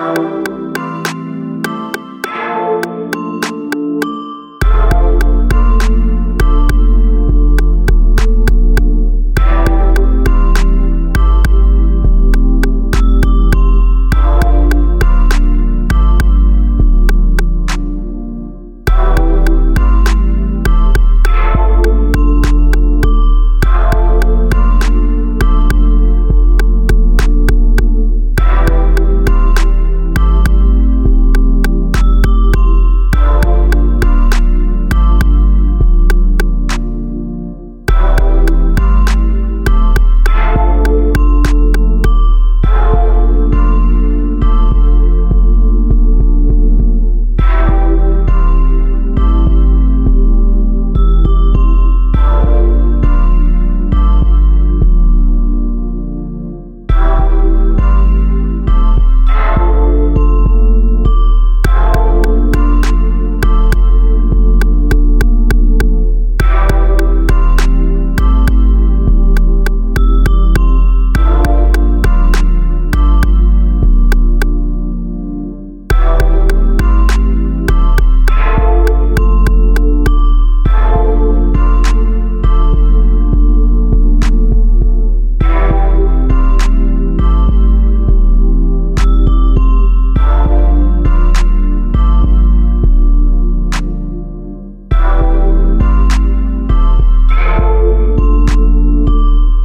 Bye.